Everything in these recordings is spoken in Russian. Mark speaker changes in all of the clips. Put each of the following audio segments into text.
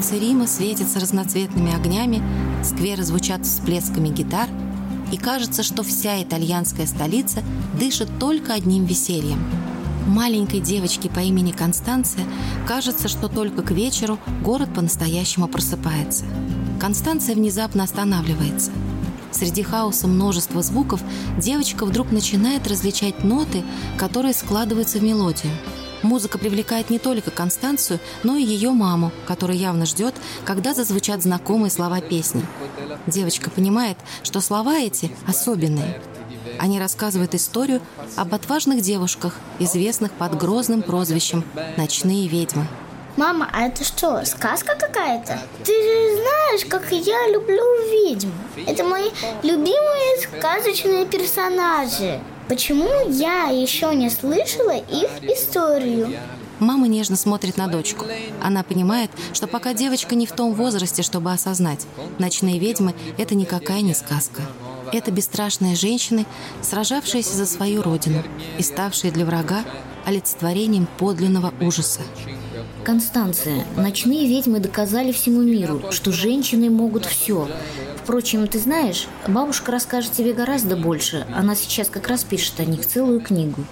Speaker 1: Улицы Рима светятся разноцветными огнями, скверы звучат всплесками гитар, и кажется, что вся итальянская столица дышит только одним весельем. Маленькой девочке по имени Констанция кажется, что только к вечеру город по-настоящему просыпается. Констанция внезапно останавливается. Среди хаоса множества звуков девочка вдруг начинает различать ноты, которые складываются в мелодию – Музыка привлекает не только Констанцию, но и ее маму, которая явно ждет, когда зазвучат знакомые слова песни. Девочка понимает, что слова эти особенные. Они рассказывают историю об отважных девушках, известных под грозным прозвищем «Ночные ведьмы».
Speaker 2: Мама, а это что, сказка какая-то? Ты же знаешь, как я люблю ведьм. Это мои любимые сказочные персонажи. Почему я еще не слышала их историю?
Speaker 1: Мама нежно смотрит на дочку. Она понимает, что пока девочка не в том возрасте, чтобы осознать, ночные ведьмы — это никакая не сказка. Это бесстрашные женщины, сражавшиеся за свою родину и ставшие для врага олицетворением подлинного ужаса.
Speaker 3: Констанция, ночные ведьмы доказали всему миру, что женщины могут все, Впрочем, ты знаешь, бабушка расскажет тебе гораздо больше. Она сейчас как раз пишет о них целую книгу.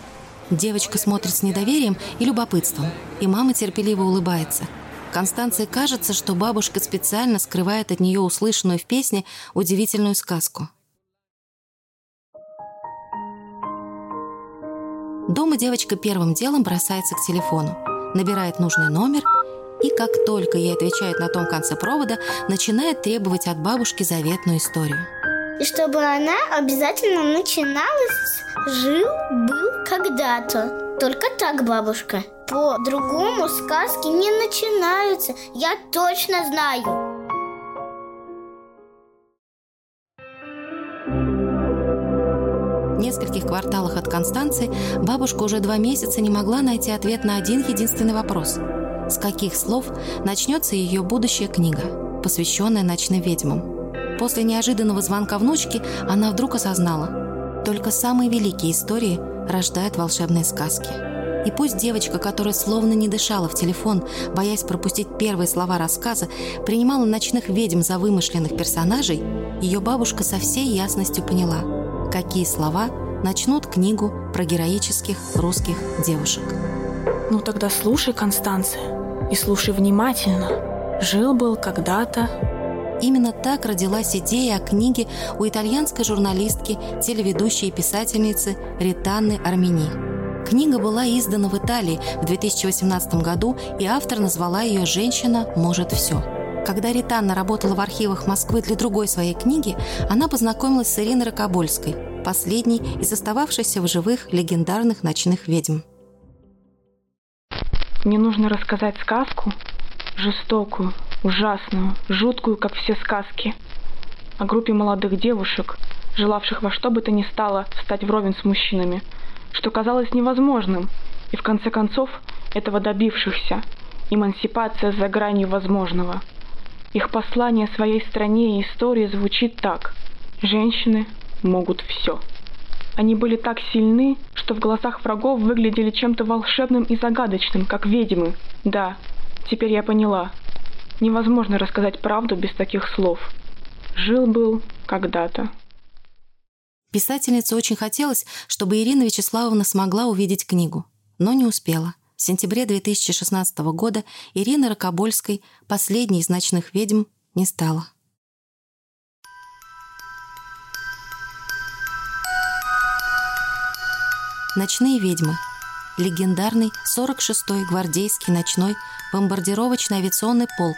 Speaker 1: Девочка смотрит с недоверием и любопытством, и мама терпеливо улыбается. Констанции кажется, что бабушка специально скрывает от нее услышанную в песне удивительную сказку. Дома девочка первым делом бросается к телефону, набирает нужный номер – и как только ей отвечают на том конце провода, начинает требовать от бабушки заветную историю.
Speaker 2: И чтобы она обязательно начиналась «жил-был когда-то». Только так, бабушка. По-другому сказки не начинаются, я точно знаю.
Speaker 1: В нескольких кварталах от Констанции бабушка уже два месяца не могла найти ответ на один единственный вопрос – с каких слов начнется ее будущая книга, посвященная ночным ведьмам. После неожиданного звонка внучки она вдруг осознала, только самые великие истории рождают волшебные сказки. И пусть девочка, которая словно не дышала в телефон, боясь пропустить первые слова рассказа, принимала ночных ведьм за вымышленных персонажей, ее бабушка со всей ясностью поняла, какие слова начнут книгу про героических русских девушек.
Speaker 4: Ну тогда слушай, Констанция и слушай внимательно. Жил-был когда-то...
Speaker 1: Именно так родилась идея о книге у итальянской журналистки, телеведущей и писательницы Ританны Армени. Книга была издана в Италии в 2018 году, и автор назвала ее «Женщина может все». Когда Ританна работала в архивах Москвы для другой своей книги, она познакомилась с Ириной Рокобольской, последней из остававшихся в живых легендарных ночных ведьм.
Speaker 4: Мне нужно рассказать сказку, жестокую, ужасную, жуткую, как все сказки, о группе молодых девушек, желавших во что бы то ни стало встать вровень с мужчинами, что казалось невозможным, и в конце концов этого добившихся, эмансипация за гранью возможного. Их послание своей стране и истории звучит так «Женщины могут все». Они были так сильны, что в глазах врагов выглядели чем-то волшебным и загадочным, как ведьмы. Да, теперь я поняла. Невозможно рассказать правду без таких слов. Жил-был когда-то.
Speaker 1: Писательнице очень хотелось, чтобы Ирина Вячеславовна смогла увидеть книгу, но не успела. В сентябре 2016 года Ирина Рокобольской, последней из ночных ведьм, не стала. Ночные ведьмы. Легендарный 46-й гвардейский ночной бомбардировочный авиационный полк.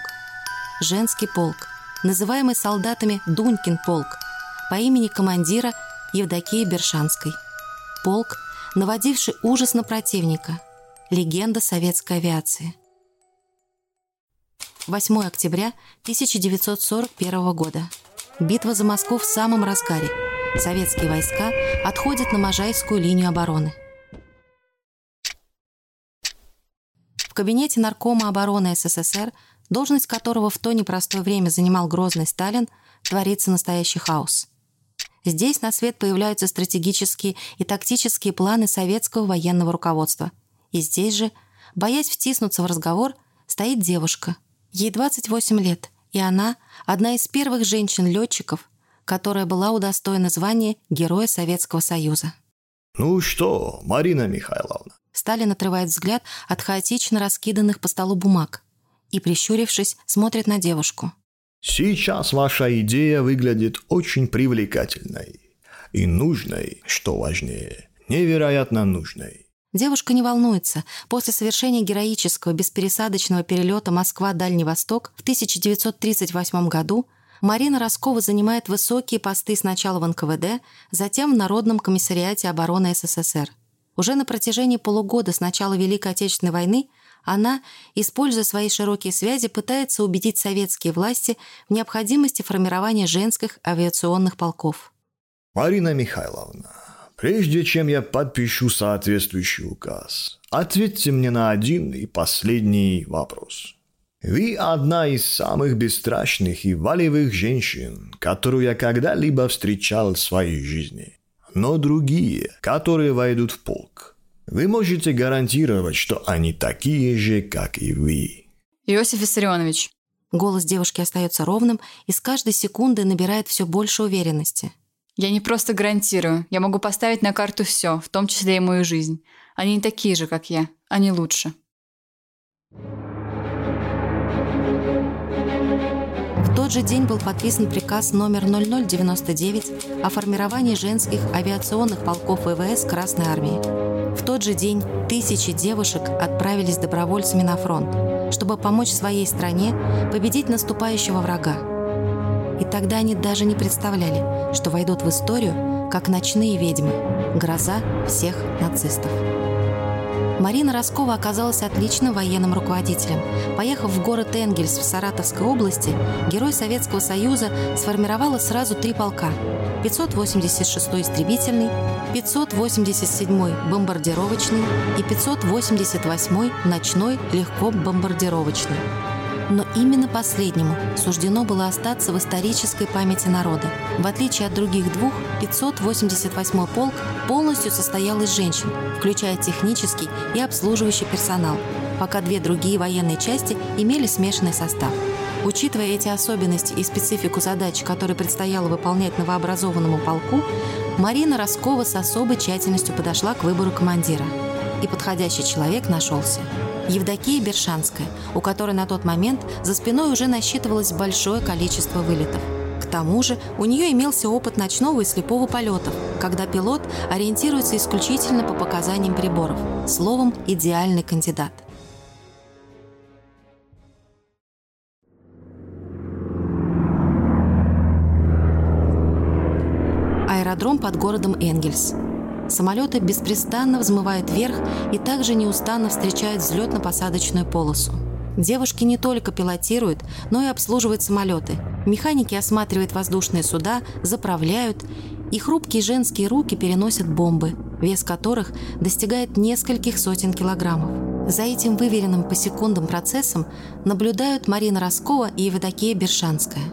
Speaker 1: Женский полк, называемый солдатами Дунькин полк, по имени командира Евдокии Бершанской. Полк, наводивший ужас на противника. Легенда советской авиации. 8 октября 1941 года. Битва за Москву в самом разгаре – Советские войска отходят на Можайскую линию обороны. В кабинете Наркома обороны СССР, должность которого в то непростое время занимал грозный Сталин, творится настоящий хаос. Здесь на свет появляются стратегические и тактические планы советского военного руководства. И здесь же, боясь втиснуться в разговор, стоит девушка, Ей 28 лет, и она – одна из первых женщин-летчиков, которая была удостоена звания Героя Советского Союза.
Speaker 5: «Ну что, Марина Михайловна?»
Speaker 1: Сталин отрывает взгляд от хаотично раскиданных по столу бумаг и, прищурившись, смотрит на девушку.
Speaker 5: «Сейчас ваша идея выглядит очень привлекательной и нужной, что важнее, невероятно нужной.
Speaker 1: Девушка не волнуется. После совершения героического беспересадочного перелета Москва-Дальний Восток в 1938 году Марина Роскова занимает высокие посты сначала в НКВД, затем в Народном комиссариате обороны СССР. Уже на протяжении полугода с начала Великой Отечественной войны она, используя свои широкие связи, пытается убедить советские власти в необходимости формирования женских авиационных полков.
Speaker 5: Марина Михайловна, Прежде чем я подпишу соответствующий указ, ответьте мне на один и последний вопрос. Вы одна из самых бесстрашных и волевых женщин, которую я когда-либо встречал в своей жизни. Но другие, которые войдут в полк, вы можете гарантировать, что они такие же, как и вы.
Speaker 6: Иосиф Виссарионович.
Speaker 1: Голос девушки остается ровным и с каждой секунды набирает все больше уверенности –
Speaker 6: я не просто гарантирую, я могу поставить на карту все, в том числе и мою жизнь. Они не такие же, как я, они лучше.
Speaker 1: В тот же день был подписан приказ номер 0099 о формировании женских авиационных полков ВВС Красной Армии. В тот же день тысячи девушек отправились добровольцами на фронт, чтобы помочь своей стране победить наступающего врага. И тогда они даже не представляли, что войдут в историю как ночные ведьмы, гроза всех нацистов. Марина Роскова оказалась отличным военным руководителем. Поехав в город Энгельс в Саратовской области, герой Советского Союза сформировала сразу три полка. 586-й истребительный, 587-й бомбардировочный и 588-й ночной легко бомбардировочный но именно последнему суждено было остаться в исторической памяти народа. В отличие от других двух, 588-й полк полностью состоял из женщин, включая технический и обслуживающий персонал, пока две другие военные части имели смешанный состав. Учитывая эти особенности и специфику задач, которые предстояло выполнять новообразованному полку, Марина Роскова с особой тщательностью подошла к выбору командира. И подходящий человек нашелся – Евдокия Бершанская, у которой на тот момент за спиной уже насчитывалось большое количество вылетов. К тому же у нее имелся опыт ночного и слепого полетов, когда пилот ориентируется исключительно по показаниям приборов. Словом, идеальный кандидат. Аэродром под городом Энгельс – Самолеты беспрестанно взмывают вверх и также неустанно встречают взлетно-посадочную полосу. Девушки не только пилотируют, но и обслуживают самолеты. Механики осматривают воздушные суда, заправляют, и хрупкие женские руки переносят бомбы, вес которых достигает нескольких сотен килограммов. За этим выверенным по секундам процессом наблюдают Марина Роскова и Евдокия Бершанская.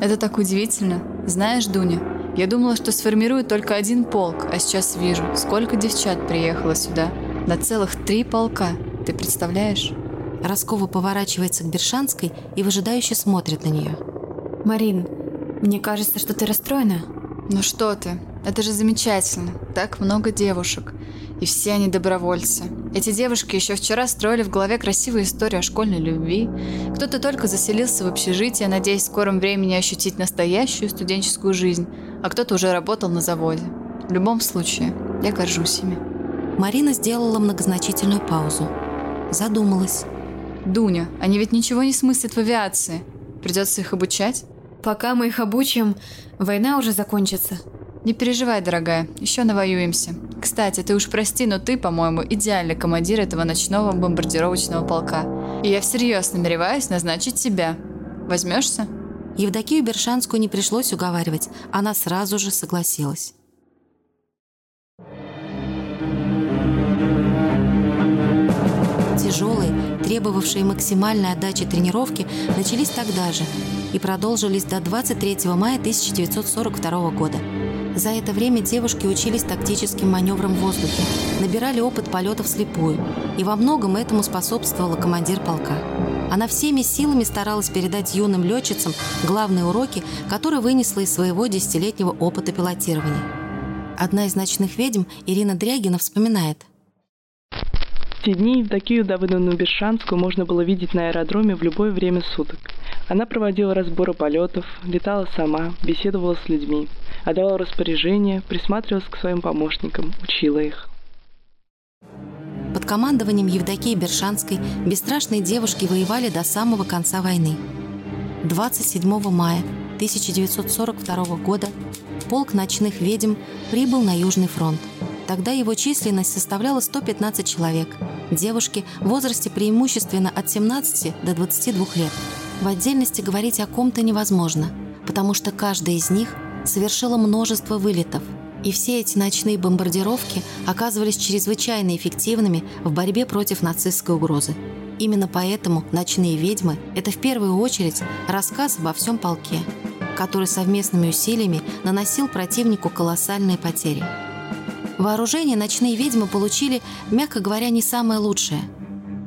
Speaker 6: Это так удивительно. Знаешь, Дуня, я думала, что сформирую только один полк, а сейчас вижу, сколько девчат приехало сюда. На целых три полка. Ты представляешь?
Speaker 1: Роскова поворачивается к Бершанской и выжидающе смотрит на нее.
Speaker 7: Марин, мне кажется, что ты расстроена.
Speaker 6: Ну что ты, это же замечательно. Так много девушек. И все они добровольцы. Эти девушки еще вчера строили в голове красивую историю о школьной любви. Кто-то только заселился в общежитие, надеясь в скором времени ощутить настоящую студенческую жизнь а кто-то уже работал на заводе. В любом случае, я горжусь ими.
Speaker 1: Марина сделала многозначительную паузу. Задумалась.
Speaker 6: Дуня, они ведь ничего не смыслят в авиации. Придется их обучать?
Speaker 7: Пока мы их обучим, война уже закончится.
Speaker 6: Не переживай, дорогая, еще навоюемся. Кстати, ты уж прости, но ты, по-моему, идеальный командир этого ночного бомбардировочного полка. И я всерьез намереваюсь назначить тебя. Возьмешься?
Speaker 1: Евдокию Бершанскую не пришлось уговаривать, она сразу же согласилась. Тяжелые, требовавшие максимальной отдачи тренировки, начались тогда же и продолжились до 23 мая 1942 года. За это время девушки учились тактическим маневрам в воздухе, набирали опыт полетов слепую, и во многом этому способствовала командир полка. Она всеми силами старалась передать юным летчицам главные уроки, которые вынесла из своего десятилетнего опыта пилотирования. Одна из ночных ведьм, Ирина Дрягина, вспоминает.
Speaker 4: Те дни Евдокию Давыдовну Бершанскую можно было видеть на аэродроме в любое время суток. Она проводила разборы полетов, летала сама, беседовала с людьми, отдавала распоряжения, присматривалась к своим помощникам, учила их.
Speaker 1: Под командованием Евдокии Бершанской бесстрашные девушки воевали до самого конца войны. 27 мая 1942 года полк ночных ведьм прибыл на Южный фронт. Тогда его численность составляла 115 человек. Девушки в возрасте преимущественно от 17 до 22 лет. В отдельности говорить о ком-то невозможно, потому что каждая из них совершила множество вылетов – и все эти ночные бомбардировки оказывались чрезвычайно эффективными в борьбе против нацистской угрозы. Именно поэтому «Ночные ведьмы» — это в первую очередь рассказ обо всем полке, который совместными усилиями наносил противнику колоссальные потери. Вооружение «Ночные ведьмы» получили, мягко говоря, не самое лучшее.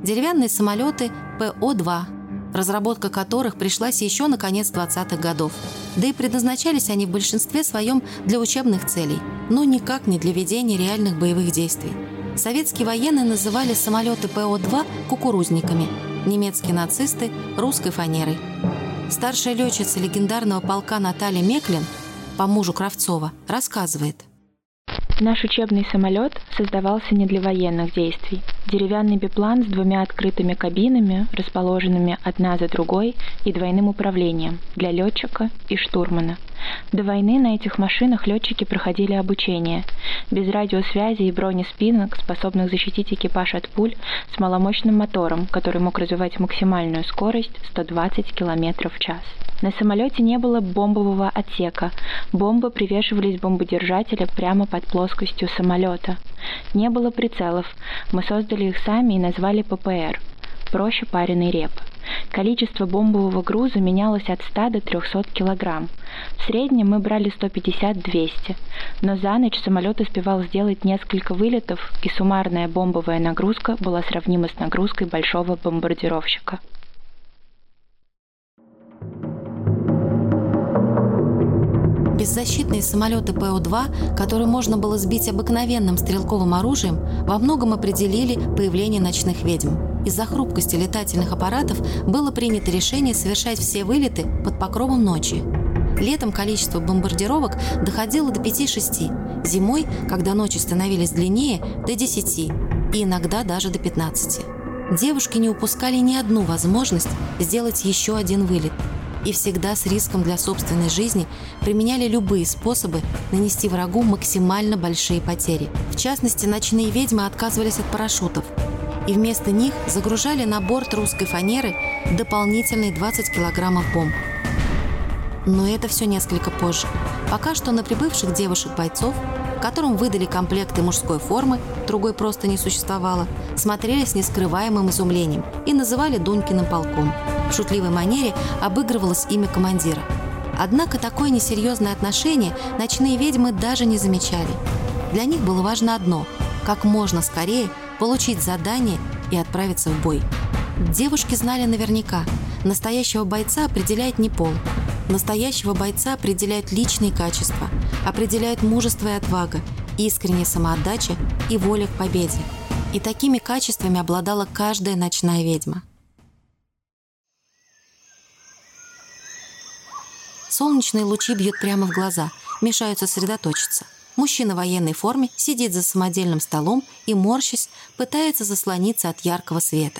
Speaker 1: Деревянные самолеты ПО-2 разработка которых пришлась еще на конец 20-х годов. Да и предназначались они в большинстве своем для учебных целей, но никак не для ведения реальных боевых действий. Советские военные называли самолеты ПО-2 кукурузниками, немецкие нацисты – русской фанерой. Старшая летчица легендарного полка Наталья Меклин, по мужу Кравцова, рассказывает –
Speaker 8: Наш учебный самолет создавался не для военных действий. Деревянный биплан с двумя открытыми кабинами, расположенными одна за другой, и двойным управлением для летчика и штурмана. До войны на этих машинах летчики проходили обучение. Без радиосвязи и бронеспинок, способных защитить экипаж от пуль, с маломощным мотором, который мог развивать максимальную скорость 120 км в час. На самолете не было бомбового отсека. Бомбы привешивались бомбодержателя прямо под плоскостью самолета. Не было прицелов. Мы создали их сами и назвали ППР. Проще пареный реп. Количество бомбового груза менялось от 100 до 300 килограмм. В среднем мы брали 150-200, но за ночь самолет успевал сделать несколько вылетов, и суммарная бомбовая нагрузка была сравнима с нагрузкой большого бомбардировщика.
Speaker 1: Беззащитные самолеты ПО-2, которые можно было сбить обыкновенным стрелковым оружием, во многом определили появление ночных ведьм. Из-за хрупкости летательных аппаратов было принято решение совершать все вылеты под покровом ночи. Летом количество бомбардировок доходило до 5-6, зимой, когда ночи становились длиннее, до 10 и иногда даже до 15. Девушки не упускали ни одну возможность сделать еще один вылет – и всегда с риском для собственной жизни применяли любые способы нанести врагу максимально большие потери. В частности, ночные ведьмы отказывались от парашютов и вместо них загружали на борт русской фанеры дополнительные 20 килограммов бомб. Но это все несколько позже. Пока что на прибывших девушек-бойцов, которым выдали комплекты мужской формы, другой просто не существовало, смотрели с нескрываемым изумлением и называли Дункиным полком – в шутливой манере обыгрывалось имя командира. Однако такое несерьезное отношение ночные ведьмы даже не замечали. Для них было важно одно – как можно скорее получить задание и отправиться в бой. Девушки знали наверняка – настоящего бойца определяет не пол. Настоящего бойца определяют личные качества, определяют мужество и отвага, искренняя самоотдача и воля к победе. И такими качествами обладала каждая ночная ведьма – Солнечные лучи бьют прямо в глаза, мешают сосредоточиться. Мужчина в военной форме сидит за самодельным столом и, морщась, пытается заслониться от яркого света.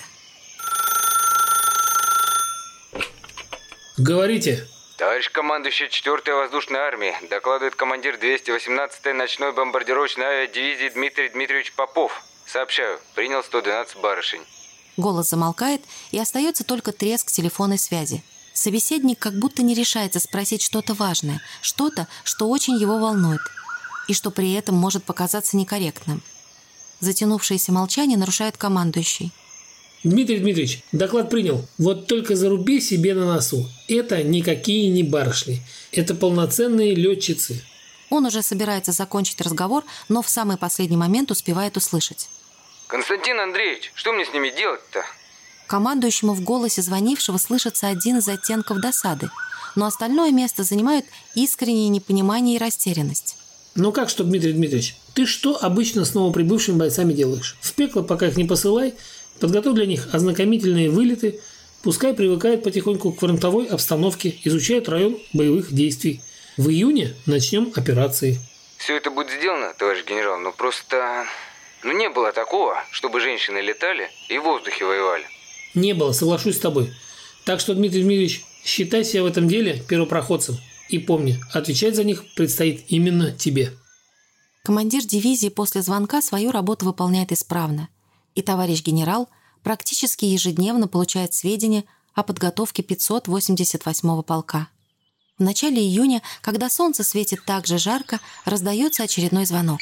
Speaker 9: Говорите.
Speaker 10: Товарищ командующий 4-й воздушной армии, докладывает командир 218-й ночной бомбардировочной авиадивизии Дмитрий Дмитриевич Попов. Сообщаю, принял 112 барышень.
Speaker 1: Голос замолкает, и остается только треск телефонной связи. Собеседник как будто не решается спросить что-то важное, что-то, что очень его волнует, и что при этом может показаться некорректным. Затянувшееся молчание нарушает командующий.
Speaker 9: Дмитрий Дмитриевич, доклад принял. Вот только заруби себе на носу. Это никакие не барышни. Это полноценные летчицы.
Speaker 1: Он уже собирается закончить разговор, но в самый последний момент успевает услышать.
Speaker 10: Константин Андреевич, что мне с ними делать-то?
Speaker 1: Командующему в голосе звонившего слышится один из оттенков досады, но остальное место занимают искреннее непонимание и растерянность.
Speaker 9: Ну как что, Дмитрий Дмитриевич, ты что обычно с новоприбывшими бойцами делаешь? В пекло пока их не посылай, подготовь для них ознакомительные вылеты, пускай привыкают потихоньку к фронтовой обстановке, изучают район боевых действий. В июне начнем операции.
Speaker 10: Все это будет сделано, товарищ генерал, но просто... Ну не было такого, чтобы женщины летали и в воздухе воевали.
Speaker 9: Не было, соглашусь с тобой. Так что, Дмитрий Дмитриевич, считай себя в этом деле первопроходцем. И помни, отвечать за них предстоит именно тебе.
Speaker 1: Командир дивизии после звонка свою работу выполняет исправно. И товарищ генерал практически ежедневно получает сведения о подготовке 588-го полка. В начале июня, когда солнце светит так же жарко, раздается очередной звонок.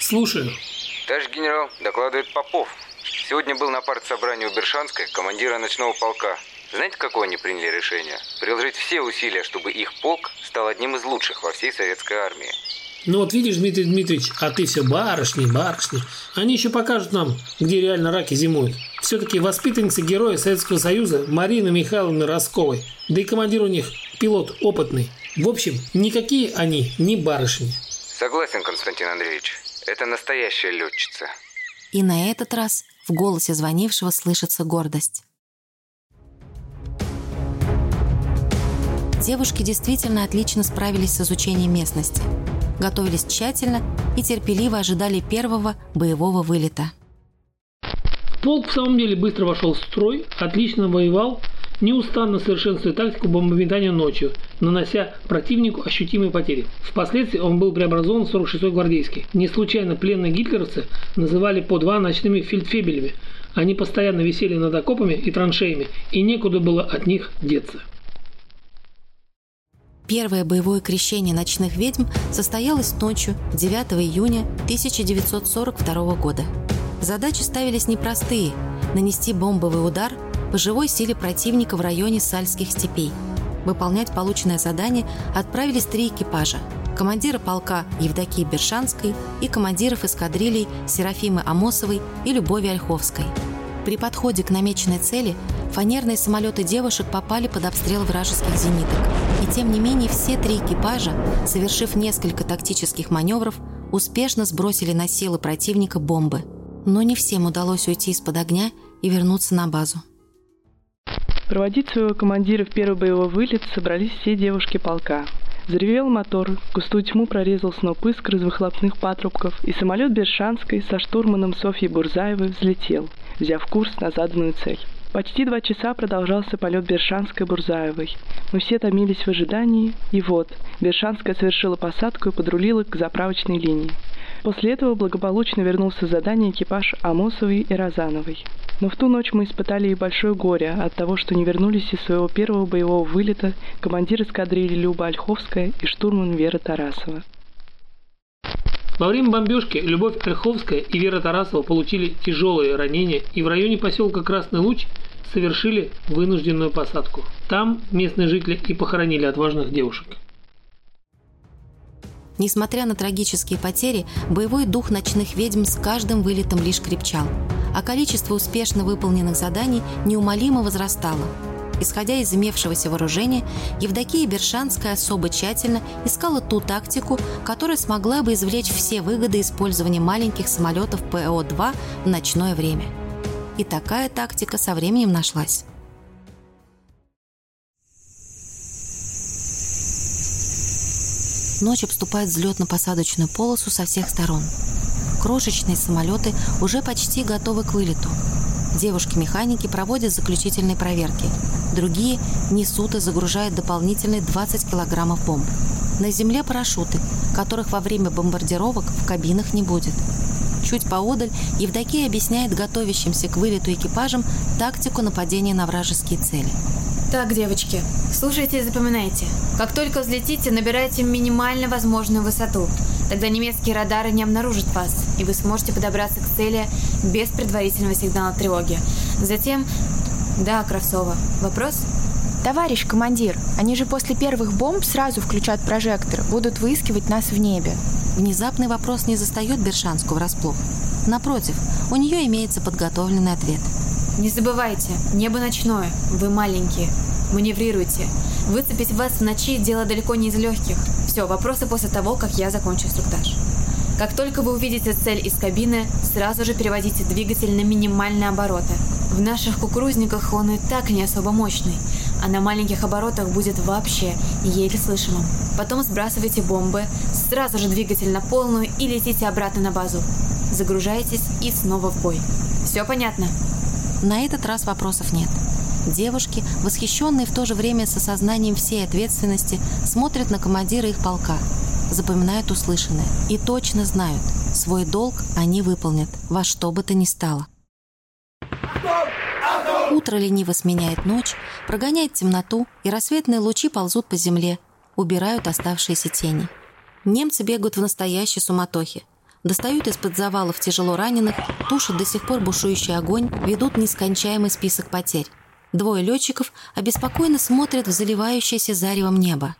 Speaker 9: Слушаю.
Speaker 10: Товарищ генерал, докладывает Попов. Сегодня был на партсобрании у Бершанской, командира ночного полка. Знаете, какое они приняли решение? Приложить все усилия, чтобы их полк стал одним из лучших во всей советской армии.
Speaker 9: Ну вот видишь, Дмитрий Дмитриевич, а ты все барышни, барышни. Они еще покажут нам, где реально раки зимуют. Все-таки воспитанница героя Советского Союза Марина Михайловна Росковой. Да и командир у них пилот опытный. В общем, никакие они не барышни.
Speaker 10: Согласен, Константин Андреевич. Это настоящая летчица.
Speaker 1: И на этот раз в голосе звонившего слышится гордость. Девушки действительно отлично справились с изучением местности. Готовились тщательно и терпеливо ожидали первого боевого вылета.
Speaker 9: Полк в самом деле быстро вошел в строй, отлично воевал, неустанно совершенствуя тактику бомбометания ночью, нанося противнику ощутимые потери. Впоследствии он был преобразован в 46-й гвардейский. Не случайно пленные гитлеровцы называли по два ночными фельдфебелями. Они постоянно висели над окопами и траншеями, и некуда было от них деться.
Speaker 1: Первое боевое крещение ночных ведьм состоялось ночью 9 июня 1942 года. Задачи ставились непростые – нанести бомбовый удар по живой силе противника в районе Сальских степей. Выполнять полученное задание отправились три экипажа – командира полка Евдокии Бершанской и командиров эскадрилей Серафимы Амосовой и Любови Ольховской. При подходе к намеченной цели фанерные самолеты девушек попали под обстрел вражеских зениток. И тем не менее все три экипажа, совершив несколько тактических маневров, успешно сбросили на силы противника бомбы. Но не всем удалось уйти из-под огня и вернуться на базу.
Speaker 4: Проводить своего командира в первый боевой вылет собрались все девушки полка. Заревел мотор, густую тьму прорезал сноп искр из выхлопных патрубков, и самолет Бершанской со штурманом Софьей Бурзаевой взлетел, взяв курс на заданную цель. Почти два часа продолжался полет Бершанской Бурзаевой. Мы все томились в ожидании, и вот, Бершанская совершила посадку и подрулила к заправочной линии. После этого благополучно вернулся с задания экипаж Амосовой и Розановой. Но в ту ночь мы испытали и большое горе от того, что не вернулись из своего первого боевого вылета командир эскадрильи Люба Ольховская и штурман Вера Тарасова.
Speaker 9: Во время бомбежки Любовь Ольховская и Вера Тарасова получили тяжелые ранения и в районе поселка Красный Луч совершили вынужденную посадку. Там местные жители и похоронили отважных девушек.
Speaker 1: Несмотря на трагические потери, боевой дух ночных ведьм с каждым вылетом лишь крепчал, а количество успешно выполненных заданий неумолимо возрастало. Исходя из имевшегося вооружения, Евдокия Бершанская особо тщательно искала ту тактику, которая смогла бы извлечь все выгоды использования маленьких самолетов ПО-2 в ночное время. И такая тактика со временем нашлась. Ночь обступает взлетно-посадочную полосу со всех сторон. Крошечные самолеты уже почти готовы к вылету. Девушки-механики проводят заключительные проверки. Другие несут и загружают дополнительные 20 килограммов бомб. На земле парашюты, которых во время бомбардировок в кабинах не будет. Чуть поодаль Евдокия объясняет готовящимся к вылету экипажам тактику нападения на вражеские цели.
Speaker 7: Так, девочки, слушайте и запоминайте. Как только взлетите, набирайте минимально возможную высоту. Тогда немецкие радары не обнаружат вас, и вы сможете подобраться к цели без предварительного сигнала тревоги. Затем... Да, Кравцова. Вопрос?
Speaker 11: Товарищ командир, они же после первых бомб сразу включат прожектор, будут выискивать нас в небе.
Speaker 1: Внезапный вопрос не застает Бершанскую врасплох. Напротив, у нее имеется подготовленный ответ.
Speaker 7: Не забывайте, небо ночное, вы маленькие. Маневрируйте. Выцепить вас в ночи – дело далеко не из легких. Все, вопросы после того, как я закончу инструктаж. Как только вы увидите цель из кабины, сразу же переводите двигатель на минимальные обороты. В наших кукурузниках он и так не особо мощный, а на маленьких оборотах будет вообще еле слышимым. Потом сбрасывайте бомбы, сразу же двигатель на полную и летите обратно на базу. Загружайтесь и снова в бой. Все понятно?
Speaker 1: На этот раз вопросов нет. Девушки, восхищенные в то же время с осознанием всей ответственности, смотрят на командира их полка – запоминают услышанное и точно знают, свой долг они выполнят во что бы то ни стало. Утро лениво сменяет ночь, прогоняет темноту, и рассветные лучи ползут по земле, убирают оставшиеся тени. Немцы бегают в настоящей суматохе. Достают из-под завалов тяжело раненых, тушат до сих пор бушующий огонь, ведут нескончаемый список потерь. Двое летчиков обеспокоенно смотрят в заливающееся заревом небо.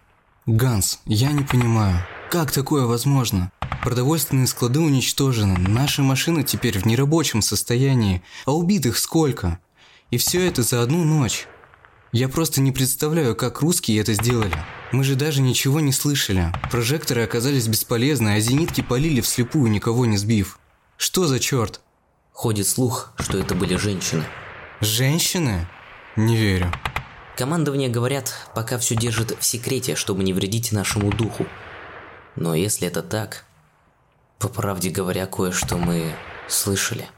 Speaker 12: «Ганс, я не понимаю, как такое возможно? Продовольственные склады уничтожены, наши машины теперь в нерабочем состоянии, а убитых сколько? И все это за одну ночь. Я просто не представляю, как русские это сделали. Мы же даже ничего не слышали. Прожекторы оказались бесполезны, а зенитки полили вслепую, никого не сбив. Что за черт?
Speaker 13: Ходит слух, что это были женщины.
Speaker 12: Женщины? Не верю.
Speaker 13: Командование говорят, пока все держит в секрете, чтобы не вредить нашему духу. Но если это так, по правде говоря, кое-что мы слышали.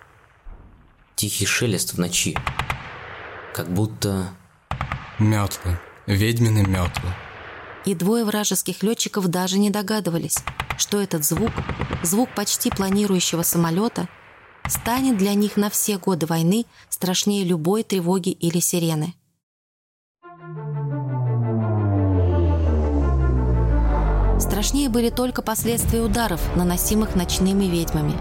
Speaker 13: Тихий шелест в ночи. Как будто...
Speaker 12: Метлы. Ведьмины метлы.
Speaker 1: И двое вражеских летчиков даже не догадывались, что этот звук, звук почти планирующего самолета, станет для них на все годы войны страшнее любой тревоги или сирены. Страшнее были только последствия ударов, наносимых ночными ведьмами.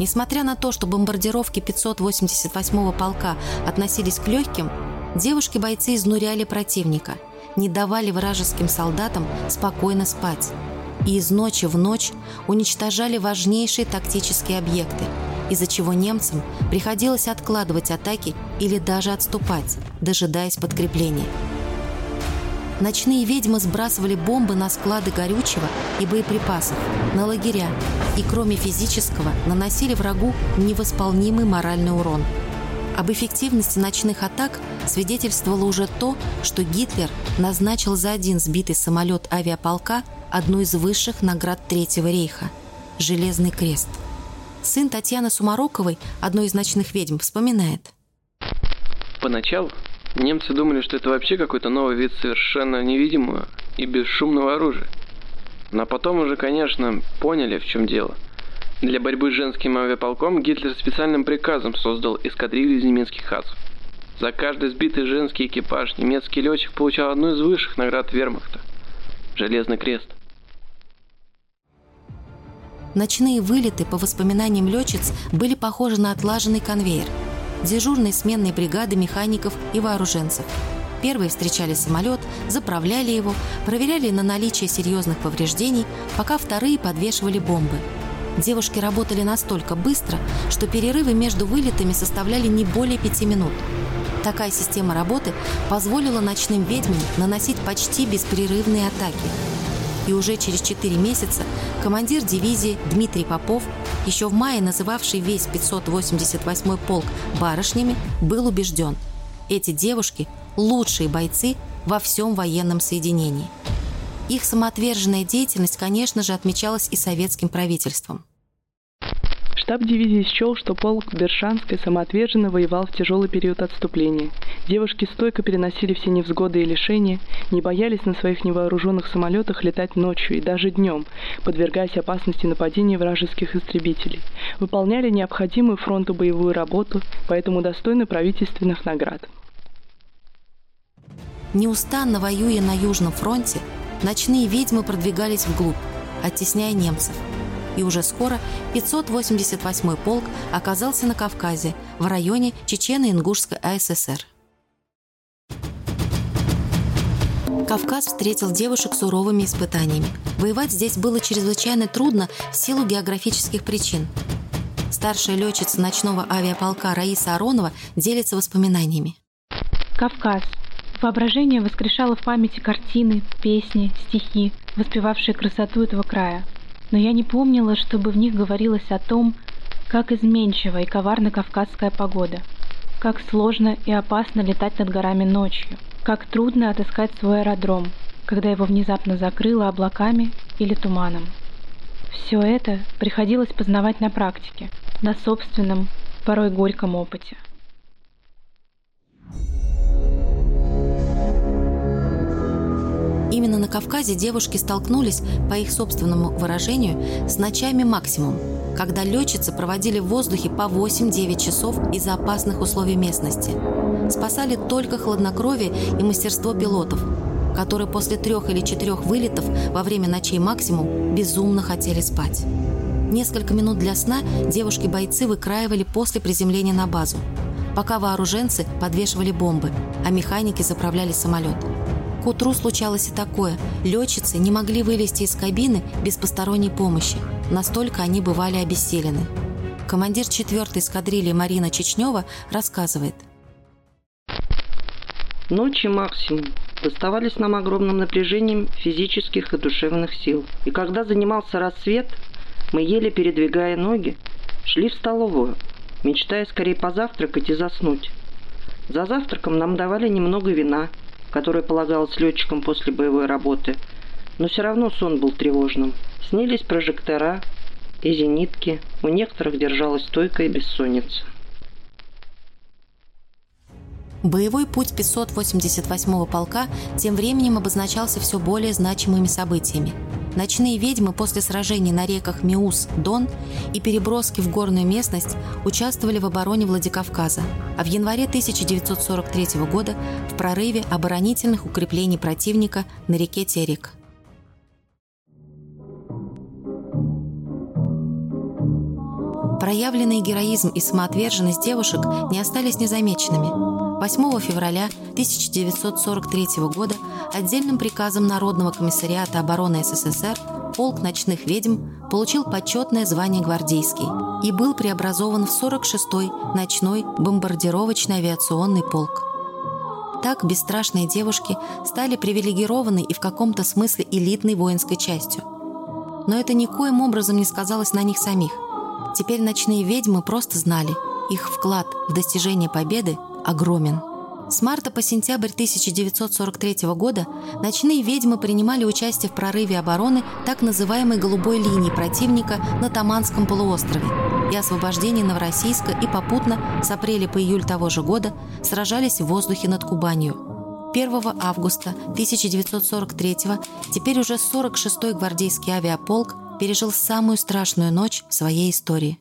Speaker 1: Несмотря на то, что бомбардировки 588-го полка относились к легким, девушки-бойцы изнуряли противника, не давали вражеским солдатам спокойно спать. И из ночи в ночь уничтожали важнейшие тактические объекты, из-за чего немцам приходилось откладывать атаки или даже отступать, дожидаясь подкрепления. Ночные ведьмы сбрасывали бомбы на склады горючего и боеприпасов, на лагеря, и кроме физического наносили врагу невосполнимый моральный урон. Об эффективности ночных атак свидетельствовало уже то, что Гитлер назначил за один сбитый самолет авиаполка одну из высших наград Третьего рейха – Железный крест. Сын Татьяны Сумароковой, одной из ночных ведьм, вспоминает.
Speaker 14: Поначалу Немцы думали, что это вообще какой-то новый вид совершенно невидимого и бесшумного оружия. Но потом уже, конечно, поняли, в чем дело. Для борьбы с женским авиаполком Гитлер специальным приказом создал эскадрилью из немецких хасов. За каждый сбитый женский экипаж немецкий летчик получал одну из высших наград вермахта – Железный крест.
Speaker 1: Ночные вылеты, по воспоминаниям летчиц, были похожи на отлаженный конвейер – дежурной сменной бригады механиков и вооруженцев. Первые встречали самолет, заправляли его, проверяли на наличие серьезных повреждений, пока вторые подвешивали бомбы. Девушки работали настолько быстро, что перерывы между вылетами составляли не более пяти минут. Такая система работы позволила ночным ведьмам наносить почти беспрерывные атаки. И уже через 4 месяца командир дивизии Дмитрий Попов еще в мае называвший весь 588-й полк барышнями, был убежден – эти девушки – лучшие бойцы во всем военном соединении. Их самоотверженная деятельность, конечно же, отмечалась и советским правительством.
Speaker 4: Штаб дивизии счел, что полк Бершанской самоотверженно воевал в тяжелый период отступления. Девушки стойко переносили все невзгоды и лишения, не боялись на своих невооруженных самолетах летать ночью и даже днем, подвергаясь опасности нападения вражеских истребителей. Выполняли необходимую фронту боевую работу, поэтому достойны правительственных наград.
Speaker 1: Неустанно воюя на Южном фронте, ночные ведьмы продвигались вглубь, оттесняя немцев – и уже скоро 588-й полк оказался на Кавказе, в районе Чечено-Ингушской АССР. Кавказ встретил девушек суровыми испытаниями. Воевать здесь было чрезвычайно трудно в силу географических причин. Старшая летчица ночного авиаполка Раиса Аронова делится воспоминаниями.
Speaker 8: Кавказ. Воображение воскрешало в памяти картины, песни, стихи, воспевавшие красоту этого края. Но я не помнила, чтобы в них говорилось о том, как изменчива и коварна кавказская погода, как сложно и опасно летать над горами ночью, как трудно отыскать свой аэродром, когда его внезапно закрыло облаками или туманом. Все это приходилось познавать на практике, на собственном, порой горьком опыте.
Speaker 1: Именно на Кавказе девушки столкнулись, по их собственному выражению, с ночами максимум, когда летчицы проводили в воздухе по 8-9 часов из-за опасных условий местности. Спасали только хладнокровие и мастерство пилотов, которые после трех или четырех вылетов во время ночей максимум безумно хотели спать. Несколько минут для сна девушки-бойцы выкраивали после приземления на базу, пока вооруженцы подвешивали бомбы, а механики заправляли самолет – к утру случалось и такое. Летчицы не могли вылезти из кабины без посторонней помощи. Настолько они бывали обессилены. Командир 4-й эскадрильи Марина Чечнева рассказывает.
Speaker 15: Ночи максимум доставались нам огромным напряжением физических и душевных сил. И когда занимался рассвет, мы еле передвигая ноги, шли в столовую, мечтая скорее позавтракать и заснуть. За завтраком нам давали немного вина – которое полагалось летчикам после боевой работы, но все равно сон был тревожным. Снились прожектора и зенитки, у некоторых держалась стойкая бессонница.
Speaker 1: Боевой путь 588-го полка тем временем обозначался все более значимыми событиями. Ночные ведьмы после сражений на реках Миус, Дон и переброски в горную местность участвовали в обороне Владикавказа, а в январе 1943 года в прорыве оборонительных укреплений противника на реке Терек. Проявленный героизм и самоотверженность девушек не остались незамеченными – 8 февраля 1943 года отдельным приказом Народного комиссариата обороны СССР полк ночных ведьм получил почетное звание гвардейский и был преобразован в 46-й ночной бомбардировочный авиационный полк. Так бесстрашные девушки стали привилегированной и в каком-то смысле элитной воинской частью. Но это никоим образом не сказалось на них самих. Теперь ночные ведьмы просто знали, их вклад в достижение победы огромен. С марта по сентябрь 1943 года ночные ведьмы принимали участие в прорыве обороны так называемой «голубой линии» противника на Таманском полуострове и освобождении Новороссийска и попутно с апреля по июль того же года сражались в воздухе над Кубанью. 1 августа 1943 теперь уже 46-й гвардейский авиаполк пережил самую страшную ночь в своей истории.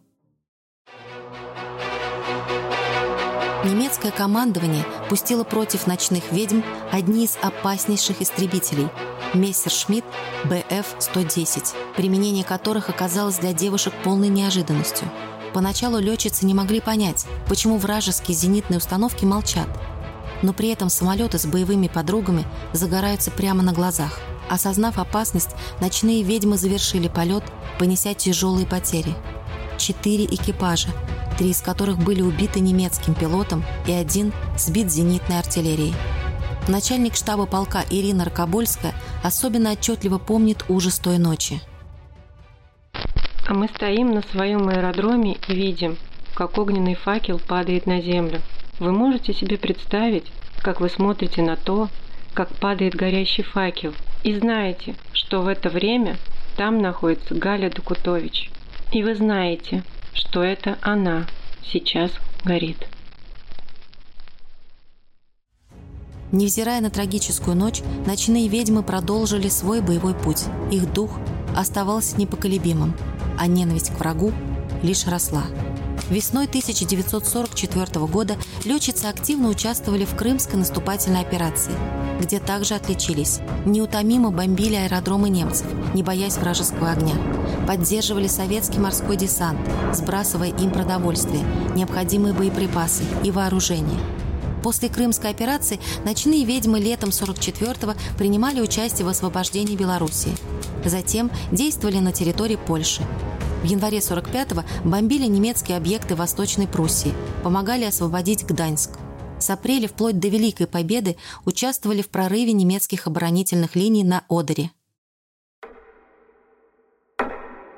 Speaker 1: Немецкое командование пустило против ночных ведьм одни из опаснейших истребителей – Мессершмитт БФ-110, применение которых оказалось для девушек полной неожиданностью. Поначалу летчицы не могли понять, почему вражеские зенитные установки молчат, но при этом самолеты с боевыми подругами загораются прямо на глазах. Осознав опасность, ночные ведьмы завершили полет, понеся тяжелые потери. Четыре экипажа, три из которых были убиты немецким пилотом и один сбит зенитной артиллерией. Начальник штаба полка Ирина Рокобольская особенно отчетливо помнит ужас той ночи.
Speaker 16: А мы стоим на своем аэродроме и видим, как огненный факел падает на землю. Вы можете себе представить, как вы смотрите на то, как падает горящий факел, и знаете, что в это время там находится Галя Докутович. И вы знаете, что это она сейчас горит.
Speaker 1: Невзирая на трагическую ночь, ночные ведьмы продолжили свой боевой путь. Их дух оставался непоколебимым, а ненависть к врагу лишь росла. Весной 1944 года летчицы активно участвовали в крымской наступательной операции, где также отличились. Неутомимо бомбили аэродромы немцев, не боясь вражеского огня. Поддерживали советский морской десант, сбрасывая им продовольствие, необходимые боеприпасы и вооружение. После Крымской операции ночные ведьмы летом 44-го принимали участие в освобождении Белоруссии. Затем действовали на территории Польши, В январе 45-го бомбили немецкие объекты Восточной Пруссии, помогали освободить Гданьск. С апреля вплоть до Великой Победы участвовали в прорыве немецких оборонительных линий на Одере.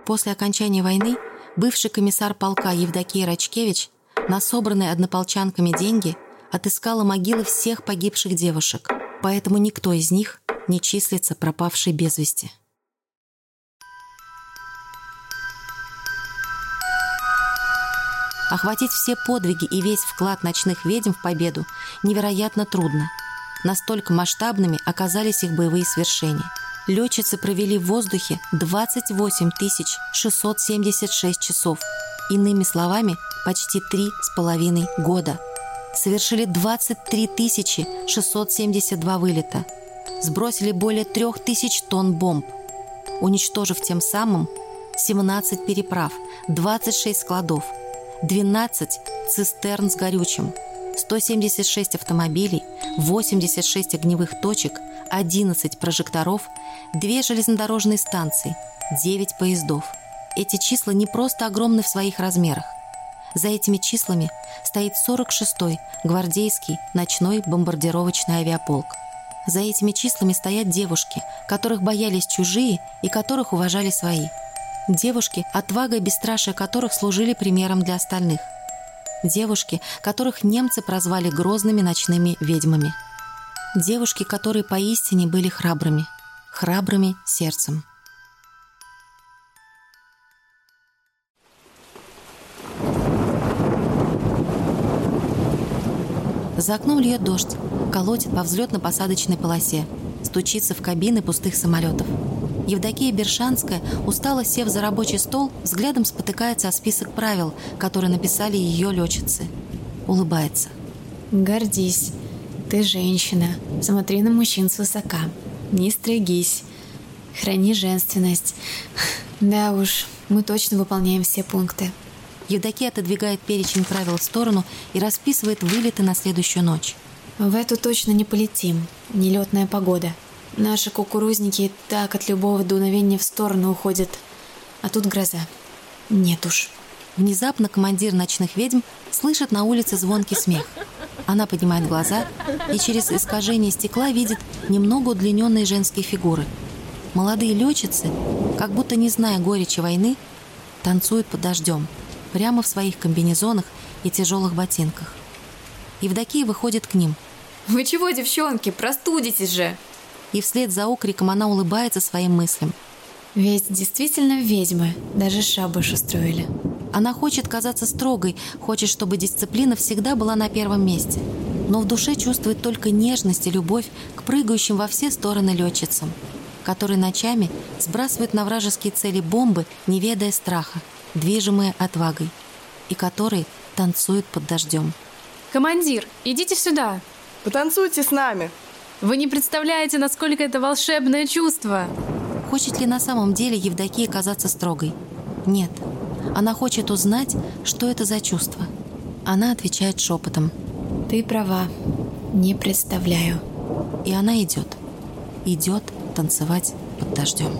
Speaker 1: После окончания войны бывший комиссар полка Евдокия Рачкевич на собранные однополчанками деньги отыскала могилы всех погибших девушек, поэтому никто из них не числится пропавшей без вести. Охватить все подвиги и весь вклад ночных ведьм в победу невероятно трудно. Настолько масштабными оказались их боевые свершения. Летчицы провели в воздухе 28 676 часов. Иными словами, почти три с половиной года. Совершили 23 672 вылета. Сбросили более 3000 тонн бомб. Уничтожив тем самым 17 переправ, 26 складов – 12 цистерн с горючим, 176 автомобилей, 86 огневых точек, 11 прожекторов, 2 железнодорожные станции, 9 поездов. Эти числа не просто огромны в своих размерах. За этими числами стоит 46-й гвардейский ночной бомбардировочный авиаполк. За этими числами стоят девушки, которых боялись чужие и которых уважали свои – Девушки, отвага и бесстрашие которых служили примером для остальных. Девушки, которых немцы прозвали грозными ночными ведьмами. Девушки, которые поистине были храбрыми. Храбрыми сердцем. За окном льет дождь, колотит по взлетно-посадочной полосе, стучится в кабины пустых самолетов. Евдокия Бершанская, устало сев за рабочий стол, взглядом спотыкается о список правил, которые написали ее летчицы. Улыбается.
Speaker 7: «Гордись. Ты женщина. Смотри на мужчин свысока. Не стригись. Храни женственность. Да уж, мы точно выполняем все пункты».
Speaker 1: Евдокия отодвигает перечень правил в сторону и расписывает вылеты на следующую ночь.
Speaker 7: «В эту точно не полетим. Нелетная погода. Наши кукурузники так от любого дуновения в сторону уходят. А тут гроза. Нет уж.
Speaker 1: Внезапно командир ночных ведьм слышит на улице звонкий смех. Она поднимает глаза и через искажение стекла видит немного удлиненные женские фигуры. Молодые летчицы, как будто не зная горечи войны, танцуют под дождем, прямо в своих комбинезонах и тяжелых ботинках. Евдокия выходит к ним.
Speaker 7: «Вы чего, девчонки, простудитесь же!»
Speaker 1: И вслед за окриком она улыбается своим мыслям.
Speaker 7: Ведь действительно ведьмы, даже шабаш устроили.
Speaker 1: Она хочет казаться строгой, хочет, чтобы дисциплина всегда была на первом месте. Но в душе чувствует только нежность и любовь к прыгающим во все стороны летчицам, которые ночами сбрасывают на вражеские цели бомбы, не ведая страха, движимые отвагой, и которые танцуют под дождем.
Speaker 17: «Командир, идите сюда!»
Speaker 18: «Потанцуйте с нами!»
Speaker 17: Вы не представляете, насколько это волшебное чувство.
Speaker 1: Хочет ли на самом деле Евдокия казаться строгой? Нет. Она хочет узнать, что это за чувство. Она отвечает шепотом.
Speaker 7: Ты права. Не представляю.
Speaker 1: И она идет. Идет танцевать под дождем.